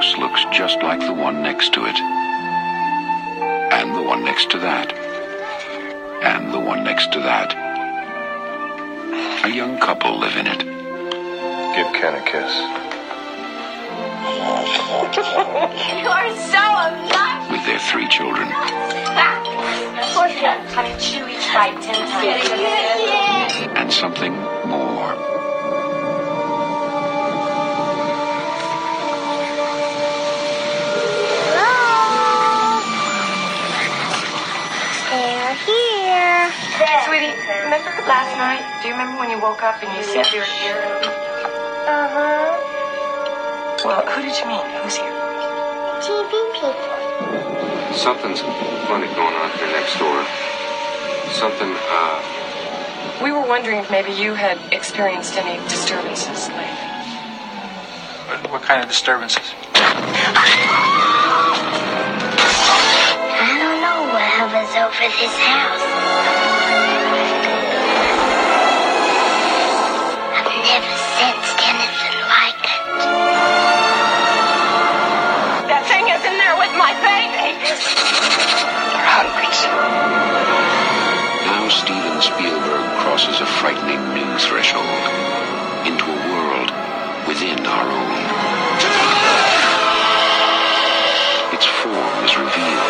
house looks just like the one next to it. And the one next to that. And the one next to that. A young couple live in it. Give Ken a kiss. You are so obnoxious. With their three children. Poor thing. Honey, chew each bite ten times. And something more. Sweetie, remember last night? Do you remember when you woke up and you said you were here? Uh-huh. Well, who did you meet? Who's here? TV people. Something's funny going on here next door. Something, uh, We were wondering if maybe you had experienced any disturbances lately. What, what kind of disturbances? over this house. I've never sensed anything like it. That thing is in there with my baby. They're hundreds. Now Steven Spielberg crosses a frightening new threshold into a world within our own. Its form is revealed.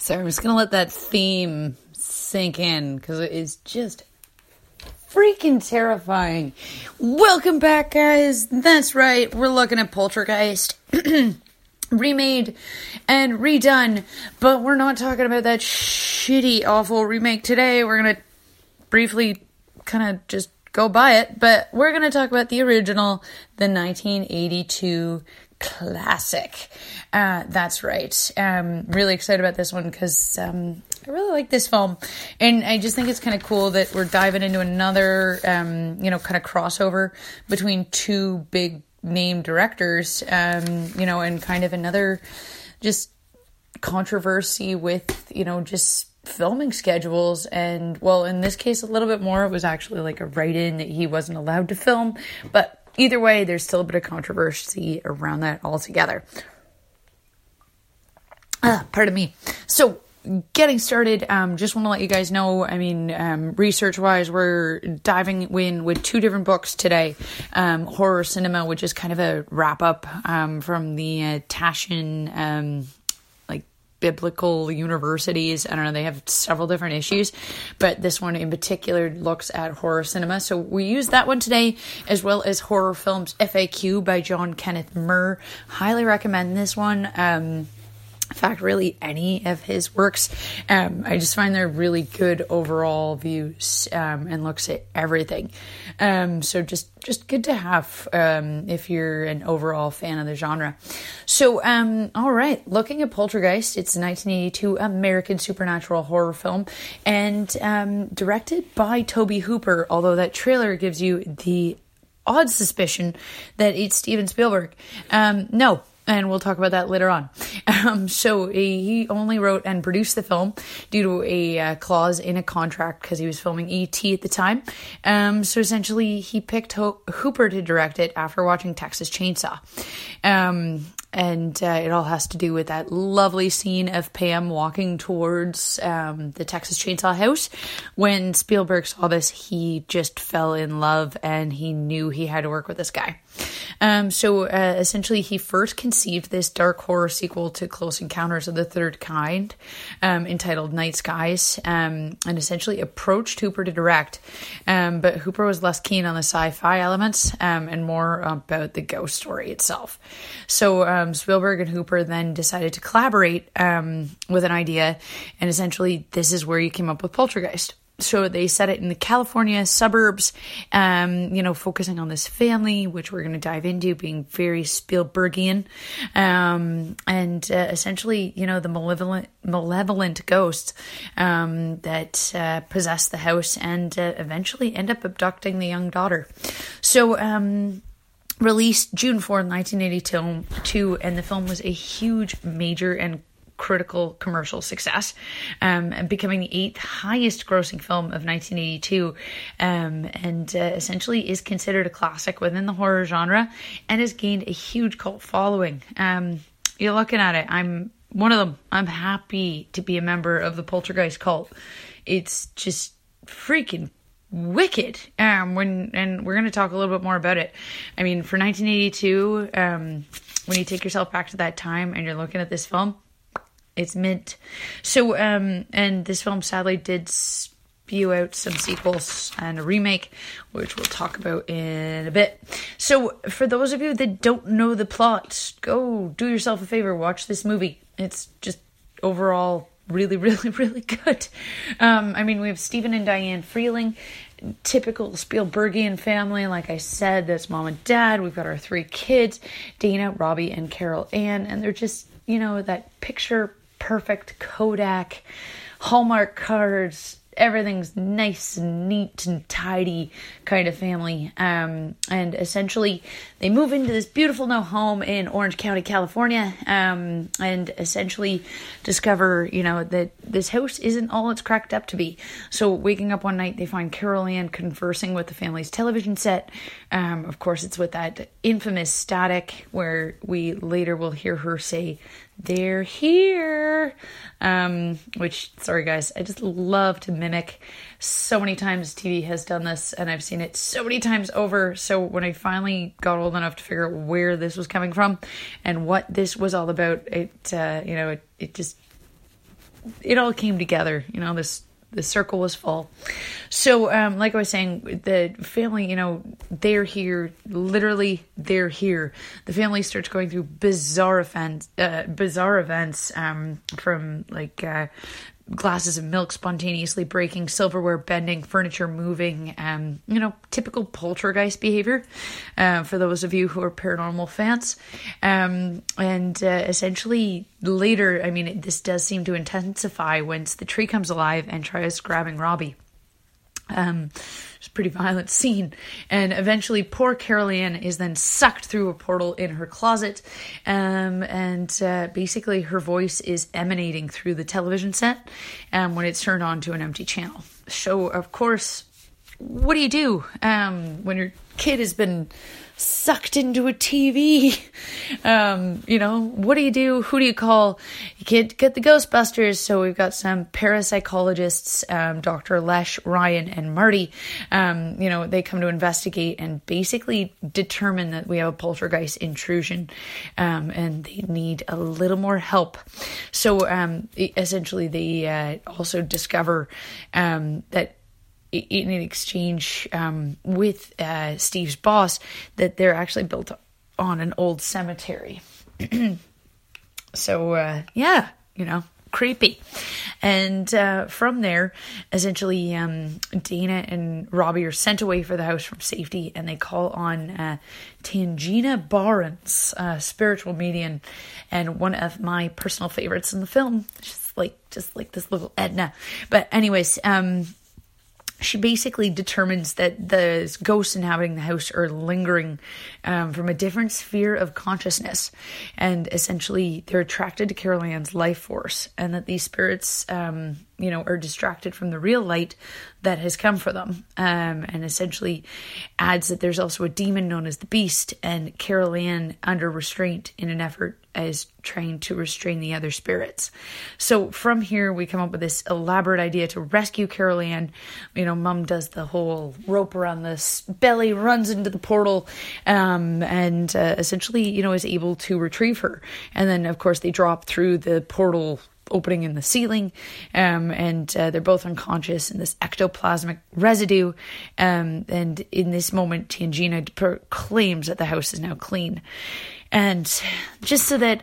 So I'm just gonna let that theme sink in because it is just freaking terrifying. Welcome back, guys. That's right. We're looking at Poltergeist. remade and redone, but we're not talking about that shitty, awful remake today. We're gonna briefly kind of just go by it, but we're gonna talk about the original, the 1982 classic. Uh, that's right. Um, really excited about this one because um, I really like this film, and I just think it's kind of cool that we're diving into another, um, you know, kind of crossover between two big name directors, um, you know, and kind of another just controversy with, you know, just filming schedules and well in this case a little bit more it was actually like a write-in that he wasn't allowed to film but either way there's still a bit of controversy around that altogether. Ah, pardon me. So getting started um, just want to let you guys know i mean um, research wise we're diving in with two different books today. Um, horror cinema which is kind of a wrap up um, from the uh, tashin um, biblical universities. I don't know they have several different issues but this one in particular looks at horror cinema. So we use that one today as well as horror films faq by John Kenneth Muir. Highly recommend this one. Um, in fact, really any of his works. Um, I just find they're really good overall views um, and looks at everything. Um, so just just good to have um, if you're an overall fan of the genre. So, um, all right, looking at Poltergeist, it's a 1982 American supernatural horror film and um, directed by Tobe Hooper. Although that trailer gives you the odd suspicion that it's Steven Spielberg. no, and we'll talk about that later on. Um, so he only wrote and produced the film due to a uh, clause in a contract because he was filming ET at the time. Um, so essentially, he picked Ho- Hooper to direct it after watching Texas Chainsaw. Um, and uh, it all has to do with that lovely scene of Pam walking towards um, the Texas Chainsaw House. When Spielberg saw this, he just fell in love and he knew he had to work with this guy. Um, so uh, essentially, he first conceived this dark horror sequel to Close Encounters of the Third Kind, um, entitled Night Skies, um, and essentially approached Hooper to direct. Um, but Hooper was less keen on the sci-fi elements um, and more about the ghost story itself. So um, Spielberg and Hooper then decided to collaborate with an idea, and essentially, this is where you came up with Poltergeist so they set it in the California suburbs, um, you know, focusing on this family, which we're going to dive into, being very Spielbergian, um, and uh, essentially, you know, the malevolent, malevolent ghosts um, that uh, possess the house and uh, eventually end up abducting the young daughter. So, um, released June 4th, 1982, and the film was a huge, major, and critical commercial success, um, and becoming the eighth highest grossing film of 1982, um, and uh, essentially is considered a classic within the horror genre and has gained a huge cult following. Um, you're looking at it, I'm one of them. I'm happy to be a member of the Poltergeist cult. It's just freaking wicked um when and we're going to talk a little bit more about it i mean for 1982 um when you take yourself back to that time and you're looking at this film it's mint. So, um, and this film sadly did spew out some sequels and a remake, which we'll talk about in a bit. So, for those of you that don't know the plot, go do yourself a favor, watch this movie. It's just overall really, really, really good. Um, I mean, we have Stephen and Diane Freeling, typical Spielbergian family. Like I said, that's mom and dad. We've got our three kids, Dana, Robbie, and Carol Ann, and they're just, you know, that picture perfect Kodak, Hallmark cards, everything's nice and neat and tidy kind of family. Um, and essentially, they move into this beautiful new home in Orange County, California, um, and essentially discover, you know, that this house isn't all it's cracked up to be. So, waking up one night, they find Carol Ann conversing with the family's television set. Um, of course, it's with that infamous static where we later will hear her say, they're here. Um, which, sorry guys, I just love to mimic. So many times TV has done this, and I've seen it so many times over. So when I finally got old enough to figure out where this was coming from and what this was all about, it, uh, you know, it, it just, it all came together. You know, this the circle was full. So, um, like I was saying, the family, you know, they're here. Literally, they're here. The family starts going through bizarre events, uh, bizarre events, um, from like uh, glasses of milk spontaneously breaking, silverware bending, furniture moving, um, you know, typical poltergeist behavior uh, for those of you who are paranormal fans. Um, and uh, essentially, later, I mean, this does seem to intensify once the tree comes alive and tries grabbing Robbie. Um, it's a pretty violent scene. And eventually, poor Carol Ann is then sucked through a portal in her closet. Um, and uh, basically, her voice is emanating through the television set um, when it's turned on to an empty channel. So, of course, what do you do um, when your kid has been sucked into a TV. Um, you know, what do you do? Who do you call? You get get the Ghostbusters. So we've got some parapsychologists, um, Dr. Lesh, Ryan, and Marty. Um, you know, they come to investigate and basically determine that we have a poltergeist intrusion, um, and they need a little more help. So um, essentially, they uh, also discover um, that in an exchange um, with uh, Steve's boss that they're actually built on an old cemetery. so uh, yeah, you know, creepy. And uh, from there, essentially, um, Dana and Robbie are sent away for the house from safety, and they call on uh, Tangina Barnes, a spiritual medium, and one of my personal favorites in the film. Just like, just like this little Edna. But anyways, um, she basically determines that the ghosts inhabiting the house are lingering um, from a different sphere of consciousness, and essentially they're attracted to Carol Ann's life force, and that these spirits, um, you know, are distracted from the real light that has come for them, um, and essentially adds that there's also a demon known as the Beast, and Carol Ann under restraint in an effort is trying to restrain the other spirits. So from here, we come up with this elaborate idea to rescue Carol Ann. You know, Mum does the whole rope around this belly, runs into the portal, um, and uh, essentially, you know, is able to retrieve her. And then, of course, they drop through the portal opening in the ceiling, um, and uh, they're both unconscious in this ectoplasmic residue. Um, and in this moment, Tangina proclaims that the house is now clean. And just so that,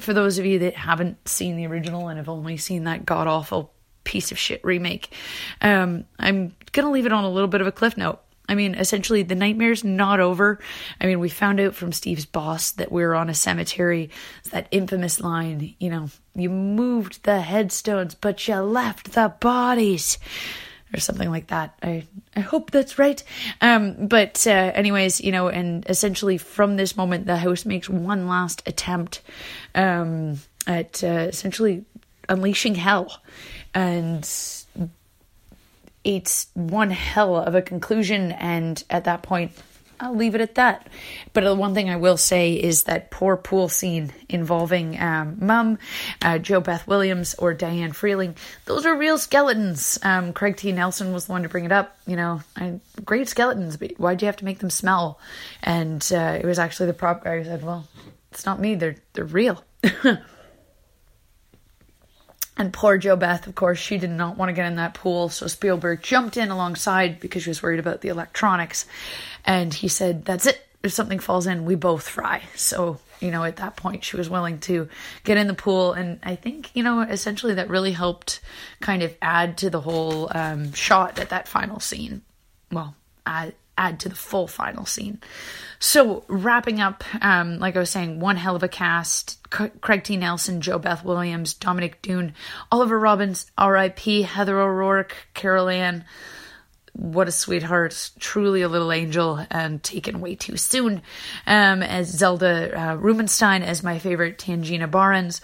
for those of you that haven't seen the original and have only seen that god awful piece of shit remake, um, I'm gonna leave it on a little bit of a cliff note. I mean, essentially, the nightmare's not over. I mean, we found out from Steve's boss that we are on a cemetery. It's that infamous line, you know, you moved the headstones, but you left the bodies. Or something like that. I, I hope that's right. Um, but, uh, anyways, you know, and essentially from this moment, the house makes one last attempt, um, at, uh, essentially unleashing hell. And it's one hell of a conclusion, and at that point, I'll leave it at that. But the one thing I will say is that poor pool scene involving um, Mum, uh, JoBeth Williams, or Diane Freeling, those are real skeletons. Um, Craig T. Nelson was the one to bring it up. You know, I, great skeletons, but why'd you have to make them smell? And uh, it was actually the prop guy who said, well, it's not me, they're, they're real. And poor JoBeth, of course, she did not want to get in that pool, so Spielberg jumped in alongside because she was worried about the electronics. And he said, That's it. If something falls in, we both fry. So, you know, at that point, she was willing to get in the pool. And I think, you know, essentially that really helped kind of add to the whole um, shot at that final scene. Well, add, add to the full final scene. So, wrapping up, um, like I was saying, one hell of a cast. C- Craig T. Nelson, JoBeth Williams, Dominique Dunne, Oliver Robbins, R.I.P., Heather O'Rourke, Carol Ann. What a sweetheart, truly a little angel, and taken way too soon. Um, as Zelda uh, Rubinstein as my favorite, Tangina Barnes.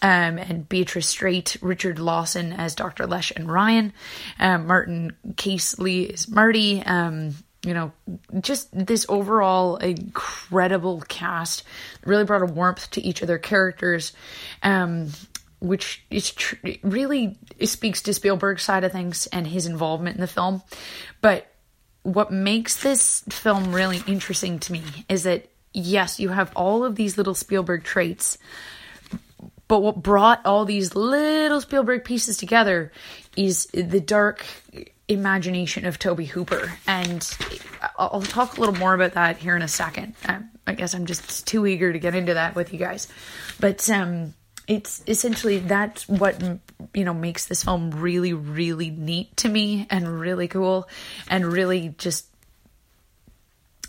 Um, and Beatrice Straight, Richard Lawson as Dr. Lesh and Ryan, um, Martin Casella is Marty, um, you know, just this overall incredible cast really brought a warmth to each of their characters, um, which is tr- really speaks to Spielberg's side of things and his involvement in the film. But what makes this film really interesting to me is that yes, you have all of these little Spielberg traits, but what brought all these little Spielberg pieces together is the dark imagination of Tobe Hooper. And I'll talk a little more about that here in a second. Um, I guess I'm just too eager to get into that with you guys. But um, it's essentially that's what you know makes this film really, really neat to me and really cool and really just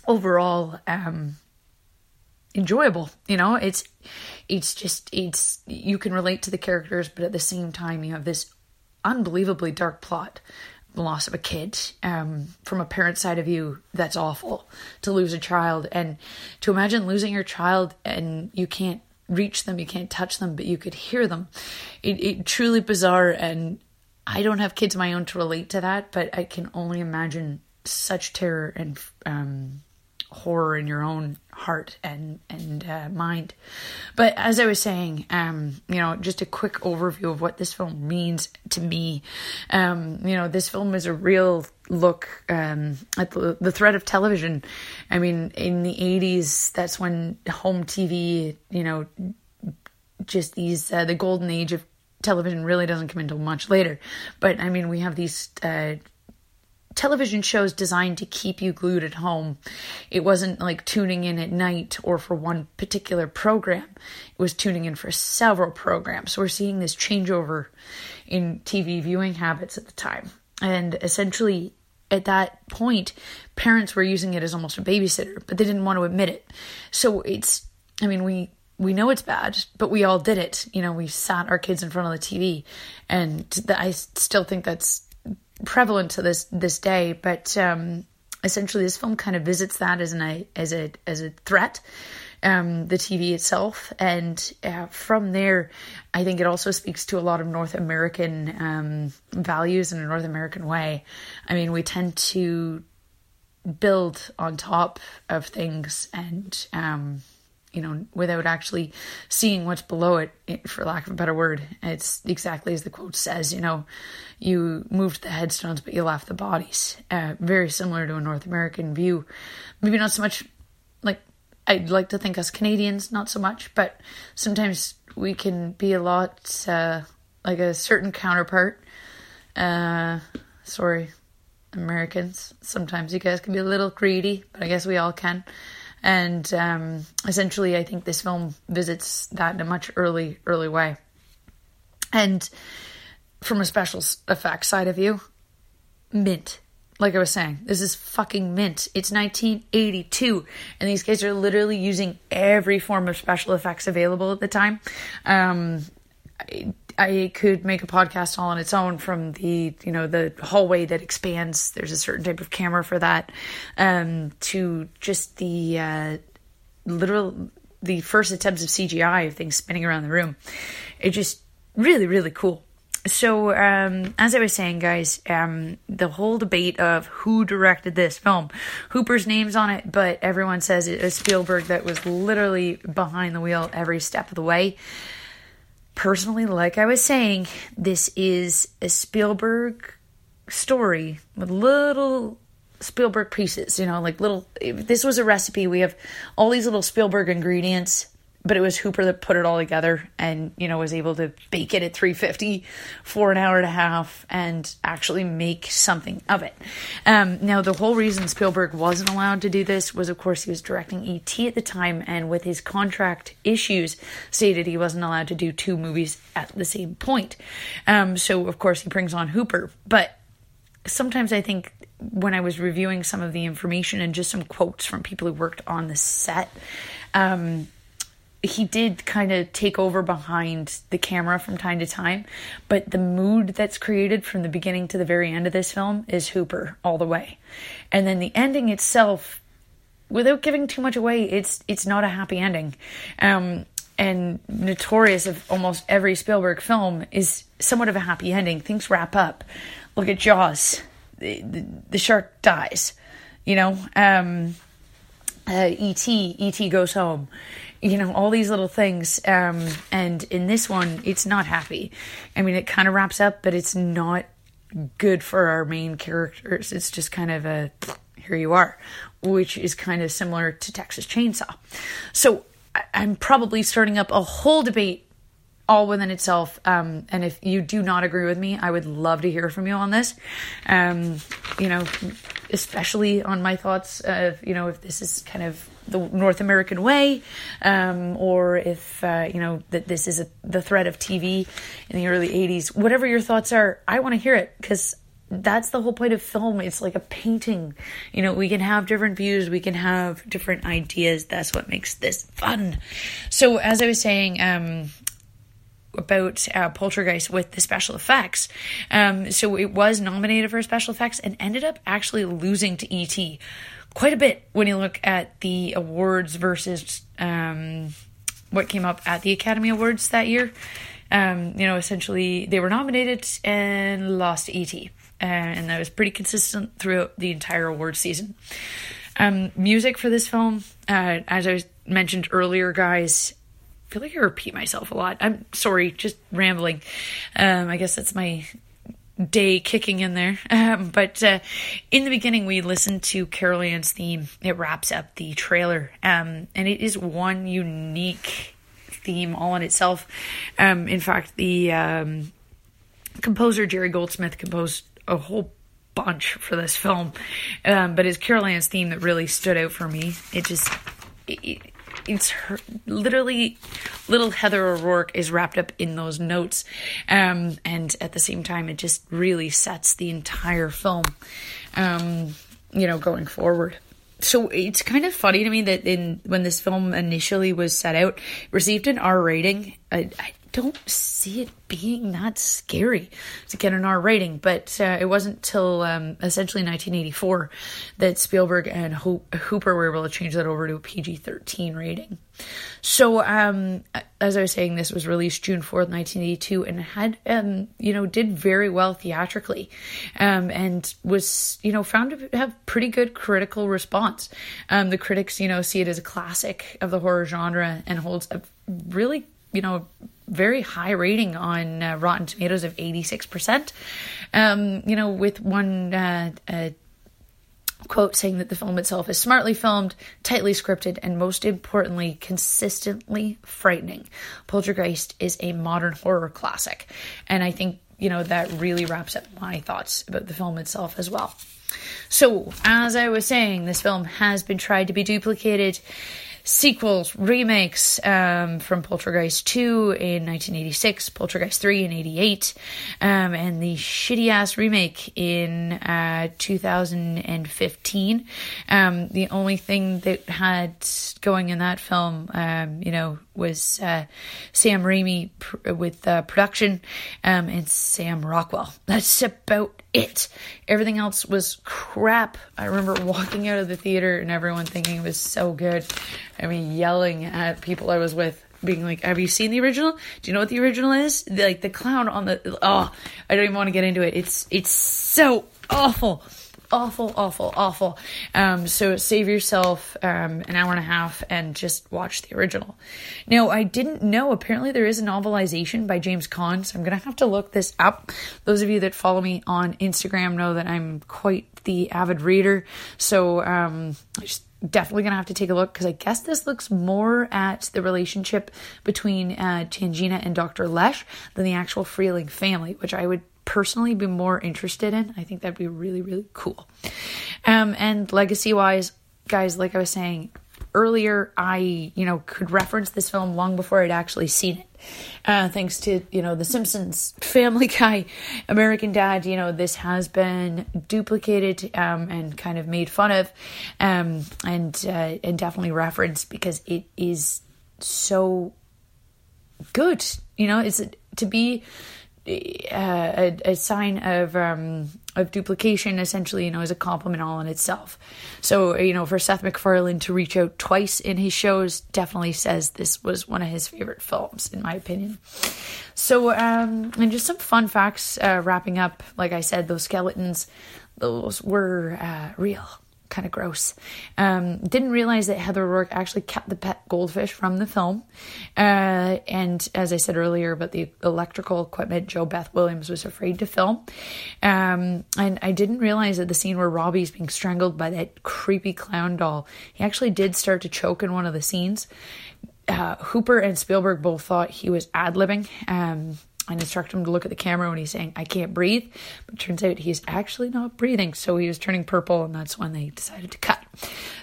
overall um, enjoyable. You know, it's it's just it's you can relate to the characters, but at the same time you have this unbelievably dark plot the loss of a kid. Um, from a parent's side of view that's awful to lose a child. And to imagine losing your child and you can't reach them you can't touch them but you could hear them. It, it truly bizarre. And i don't have kids of my own to relate to that but i can only imagine such terror and um, horror in your own heart and and uh, mind. But as I was saying, um, you know, just a quick overview of what this film means to me. Um, you know, this film is a real look um, at the, the threat of television. I mean, in the '80s, that's when home TV, you know, just these uh, the golden age of television really doesn't come until much later. But I mean, we have these. Uh, television shows designed to keep you glued at home. It wasn't like tuning in at night or for one particular program. It was tuning in for several programs. So we're seeing this changeover in TV viewing habits at the time. And essentially, at that point, parents were using it as almost a babysitter, but they didn't want to admit it. So it's, I mean, we we know it's bad, but we all did it. You know, we sat our kids in front of the TV, and I still think that's prevalent to this this day, but um, essentially this film kind of visits that as an as a as a threat. Um, the TV itself, and uh, from there, I think it also speaks to a lot of North American um, values in a North American way. I mean, we tend to build on top of things and um, you know, without actually seeing what's below it, for lack of a better word. It's exactly as the quote says, you know, you moved the headstones, but you left the bodies. Uh, very similar to a North American view. Maybe not so much like I'd like to think us Canadians, not so much, but sometimes we can be a lot uh, like a certain counterpart. Uh, sorry, Americans. Sometimes you guys can be a little greedy, but I guess we all can And um, essentially, I think this film visits that in a much early, early way. And from a special effects side of view, mint. Like I was saying, this is fucking mint. It's 1982, and these guys are literally using every form of special effects available at the time. Um, I, could make a podcast all on its own from the you know the hallway that expands. There's a certain type of camera for that, um, to just the uh, literal the first attempts of CGI of things spinning around the room. It just really really cool so um, as I was saying, guys, um, the whole debate of who directed this film, Hooper's name's on it, but everyone says it is Spielberg that was literally behind the wheel every step of the way. Personally, like I was saying, this is a Spielberg story with little Spielberg pieces, you know, like little. this was a recipe. We have all these little Spielberg ingredients but it was Hooper that put it all together and you know was able to bake it at 350 for an hour and a half and actually make something of it. Um, now the whole reason Spielberg wasn't allowed to do this was of course he was directing ET at the time and with his contract issues stated he wasn't allowed to do two movies at the same point. Um, so of course he brings on Hooper, but sometimes I think when I was reviewing some of the information and just some quotes from people who worked on the set. Um, he did kind of take over behind the camera from time to time, but the mood that's created from the beginning to the very end of this film is Hooper all the way. And then the ending itself, without giving too much away, it's it's not a happy ending. Um, and notorious of almost every Spielberg film is somewhat of a happy ending. Things wrap up. Look at Jaws. The, the, the shark dies. You know, um, uh, E.T. E.T. goes home you know all these little things um, and in this one it's not happy i mean it kind of wraps up but it's not good for our main characters it's just kind of a here you are which is kind of similar to texas chainsaw so i'm probably starting up a whole debate all within itself. Um, and if you do not agree with me, I would love to hear from you on this. Um, you know, especially on my thoughts of, you know, if this is kind of the North American way, um, or if uh, you know that this is a, the threat of TV in the early '80s. Whatever your thoughts are, I want to hear it because that's the whole point of film. It's like a painting. You know, we can have different views, we can have different ideas. That's what makes this fun. So, as I was saying, um, about uh, Poltergeist with the special effects. Um, so it was nominated for special effects and ended up actually losing to ET quite a bit when you look at the awards versus um, what came up at the Academy Awards that year. Um, you know, essentially they were nominated and lost to ET, and that was pretty consistent throughout the entire award season. Um, music for this film, uh, as I mentioned earlier, guys, I feel like I repeat myself a lot. I'm sorry, just rambling. Um, I guess that's my day kicking in there. Um, but uh, in the beginning, we listened to Carol Ann's theme. It wraps up the trailer, um, and it is one unique theme all in itself. Um, in fact, the um, composer Jerry Goldsmith composed a whole bunch for this film, um, but it's Carol Ann's theme that really stood out for me. It just it, it's her, literally little Heather O'Rourke is wrapped up in those notes, um, and at the same time, it just really sets the entire film, um, you know, going forward. So it's kind of funny to me that in when this film initially was set out, received an R rating. I, I don't see it being that scary to get an R rating, but uh, it wasn't till um, essentially 1984 that Spielberg and Ho- Hooper were able to change that over to a PG 13 rating. So, um, as I was saying, this was released June 4th, 1982, and had, um, you know, did very well theatrically um, and was, you know, found to have pretty good critical response. Um, the critics, you know, see it as a classic of the horror genre and holds a really, you know, very high rating on uh, Rotten Tomatoes of 86%. Um, you know, with one uh, uh, quote saying that the film itself is smartly filmed, tightly scripted, and most importantly, consistently frightening. Poltergeist is a modern horror classic. And I think, you know, that really wraps up my thoughts about the film itself as well. So, as I was saying, this film has been tried to be duplicated. Sequels, remakes um, from Poltergeist 2 in 1986, Poltergeist 3 in 88, um, and the shitty ass remake in uh, 2015. Um, the only thing that had going in that film, um, you know, was uh, Sam Raimi pr- with uh, production um, and Sam Rockwell. That's about it. Everything else was crap. I remember walking out of the theater and everyone thinking it was so good. I mean, yelling at people I was with, being like, Have you seen the original? Do you know what the original is? Like the clown on the. Oh, I don't even want to get into it. It's It's so awful awful, awful, awful. Um, so save yourself um, an hour and a half and just watch the original. Now, I didn't know. Apparently, there is a novelization by James Kahn, so I'm gonna have to look this up. Those of you that follow me on Instagram know that I'm quite the avid reader, so um, just definitely gonna have to take a look because I guess this looks more at the relationship between uh, Tangina and Dr. Lesh than the actual Freeling family, which I would personally be more interested in. I think that'd be really, really cool. Um, and legacy wise, guys, like I was saying earlier, I, you know, could reference this film long before I'd actually seen it. Uh, thanks to, you know, The Simpsons, Family Guy, American Dad, you know, this has been duplicated um, and kind of made fun of um, and, uh, and definitely referenced because it is so good. You know, it's to be a, a, sign of um, of duplication essentially you know is a compliment all in itself. So you know for seth macfarlane to reach out twice in his shows definitely says this was one of his favorite films in my opinion. So um and just some fun facts uh, wrapping up like i said those skeletons those were uh, real kind of gross. Um, didn't realize that Heather Rourke actually kept the pet goldfish from the film. Uh, and as I said earlier about the electrical equipment, JoBeth Williams was afraid to film. Um, and I didn't realize that the scene where Robbie's being strangled by that creepy clown doll, he actually did start to choke in one of the scenes. Uh, Hooper and Spielberg both thought he was ad libbing. Um, and instruct him to look at the camera when he's saying, I can't breathe. But turns out he's actually not breathing. So he was turning purple, and that's when they decided to cut.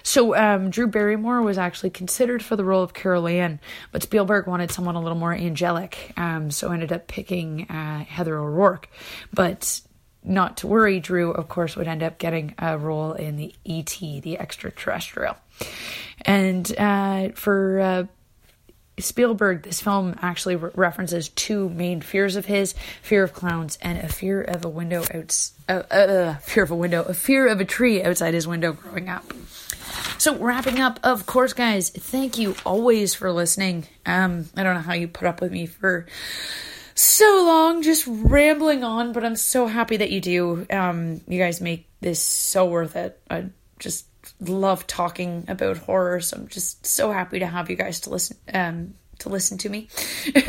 So um, Drew Barrymore was actually considered for the role of Carol Ann, but Spielberg wanted someone a little more angelic. Um, so ended up picking uh, Heather O'Rourke. But not to worry, Drew, of course, would end up getting a role in the ET, the extraterrestrial. And uh, for uh, Spielberg, this film actually re- references two main fears of his: fear of clowns and a fear of a window out, uh, uh, fear of a window, a fear of a tree outside his window growing up. So wrapping up, of course, guys, thank you always for listening. Um, I don't know how you put up with me for so long, just rambling on, but I'm so happy that you do. Um, you guys make this so worth it. I just love talking about horror, so I'm just so happy to have you guys to listen um to listen to me.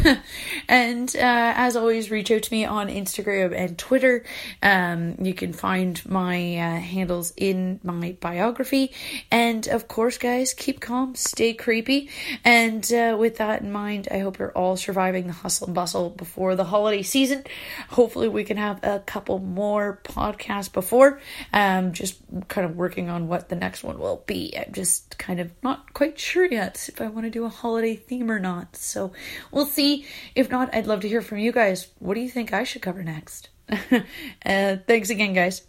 and uh, as always, reach out to me on Instagram and Twitter. Um, you can find my uh, handles in my biography. And of course, guys, keep calm, stay creepy. And uh, with that in mind, I hope you're all surviving the hustle and bustle before the holiday season. Hopefully, we can have a couple more podcasts before. Um, just kind of working on what the next one will be. I'm just kind of not quite sure yet if I want to do a holiday theme or not not. So we'll see. If not, I'd love to hear from you guys. What do you think I should cover next? uh, thanks again, guys.